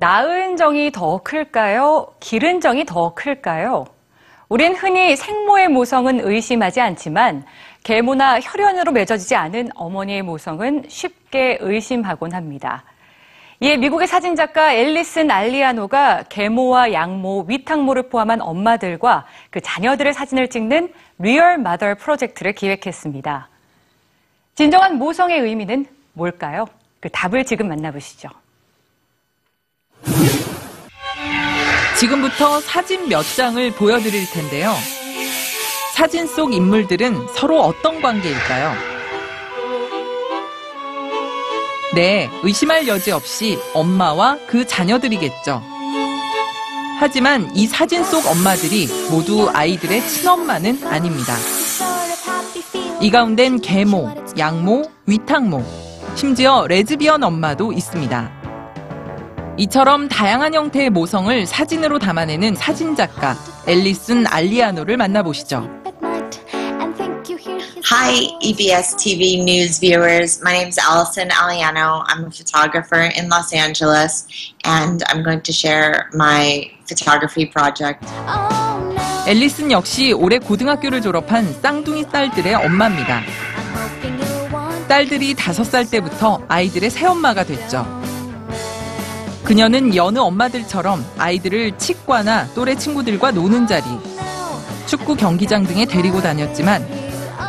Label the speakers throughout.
Speaker 1: 낳은 정이 더 클까요? 기른 정이 더 클까요? 우린 흔히 생모의 모성은 의심하지 않지만 계모나 혈연으로 맺어지지 않은 어머니의 모성은 쉽게 의심하곤 합니다. 이에 미국의 사진작가 앨리슨 알리아노가 계모와 양모, 위탁모를 포함한 엄마들과 그 자녀들의 사진을 찍는 Real Mother 프로젝트를 기획했습니다. 진정한 모성의 의미는 뭘까요? 그 답을 지금 만나보시죠.
Speaker 2: 지금부터 사진 몇 장을 보여드릴 텐데요. 사진 속 인물들은 서로 어떤 관계일까요? 네, 의심할 여지 없이 엄마와 그 자녀들이겠죠. 하지만 이 사진 속 엄마들이 모두 아이들의 친엄마는 아닙니다. 이 가운데는 계모, 양모, 위탁모, 심지어 레즈비언 엄마도 있습니다. 이처럼 다양한 형태의 모성을 사진으로 담아내는 사진작가 앨리슨 알리아노를 만나보시죠.
Speaker 3: Hi, EBS TV news viewers. My name is Allison Aliano. I'm a photographer in Los Angeles, and I'm going to share my photography project.
Speaker 2: 앨리슨 역시 올해 고등학교를 졸업한 쌍둥이 딸들의 엄마입니다. 딸들이 다섯 살 때부터 아이들의 새엄마가 됐죠. 그녀는 여느 엄마들처럼 아이들을 치과나 또래 친구들과 노는 자리, 축구 경기장 등에 데리고 다녔지만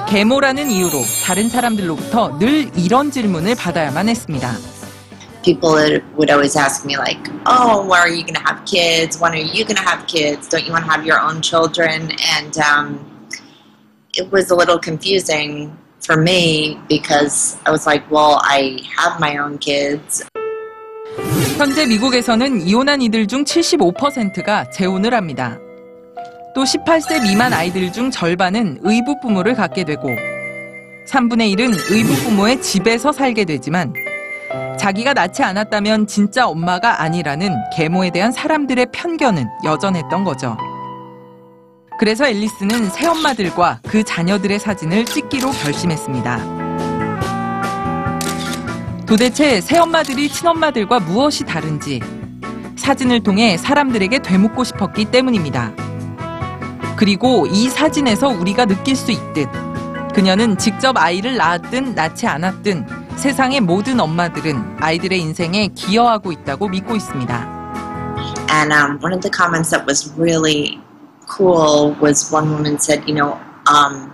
Speaker 2: 계모라는 이유로 다른 사람들로부터 늘 이런 질문을 받아야만 했습니다.
Speaker 3: People would always ask me, like, oh, when are you going to have kids? When are you going to have kids? Don't you want to have your own children? And um, it was a little confusing for me because I was like, well, I have my own kids.
Speaker 2: 현재 미국에서는 이혼한 이들 중 75%가 재혼을 합니다. 또 18세 미만 아이들 중 절반은 의부 부모를 갖게 되고 3분의 1은 의부 부모의 집에서 살게 되지만 자기가 낳지 않았다면 진짜 엄마가 아니라는 계모에 대한 사람들의 편견은 여전했던 거죠. 그래서 앨리스는 새엄마들과 그 자녀들의 사진을 찍기로 결심했습니다. 도대체 새엄마들이 친엄마들과 무엇이 다른지 사진을 통해 사람들에게 되묻고 싶었기 때문입니다. 그리고 이 사진에서 우리가 느낄 수 있듯 그녀는 직접 아이를 낳았든 낳지 않았든 세상의 모든 엄마들은 아이들의 인생에 기여하고 있다고 믿고 있습니다.
Speaker 3: And um, one of the comments that was really cool was one woman said, you know, um,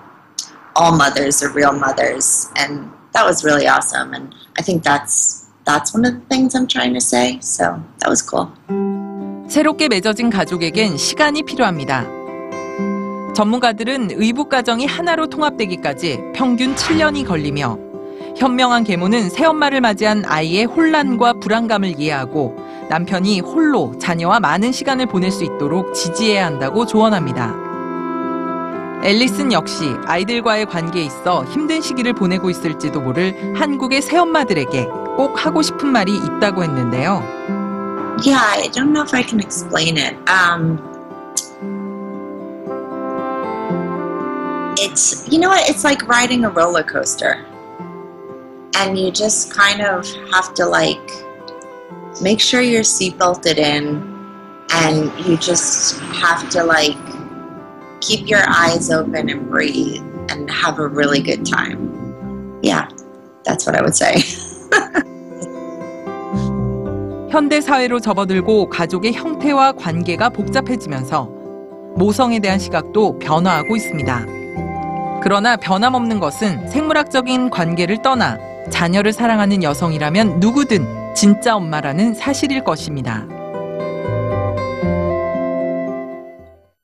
Speaker 3: all mothers are real mothers, and that was really awesome. And I think that's that's one of the things I'm trying to say. So that was cool.
Speaker 2: 새롭게 맺어진 가족에겐 시간이 필요합니다. 전문가들은 의붓 가정이 하나로 통합되기까지 평균 7년이 걸리며 현명한 계모는 새엄마를 맞이한 아이의 혼란과 불안감을 이해하고 남편이 홀로 자녀와 많은 시간을 보낼 수 있도록 지지해야 한다고 조언합니다. 앨리슨 역시 아이들과의 관계에 있어 힘든 시기를 보내고 있을지도 모를 한국의 새엄마들에게 꼭 하고 싶은 말이 있다고 했는데요.
Speaker 3: Yeah, I don't know if I can explain it. Um, it's you know what? It's like riding a roller coaster, and you just kind of have to like make sure you're seatbelted in, and you just have to like keep your eyes open and breathe and have a really good time. Yeah, that's what I would say.
Speaker 2: 현대 사회로 접어들고 가족의 형태와 관계가 복잡해지면서 모성에 대한 시각도 변화하고 있습니다. 그러나 변함없는 것은 생물학적인 관계를 떠나 자녀를 사랑하는 여성이라면 누구든 진짜 엄마라는 사실일 것입니다.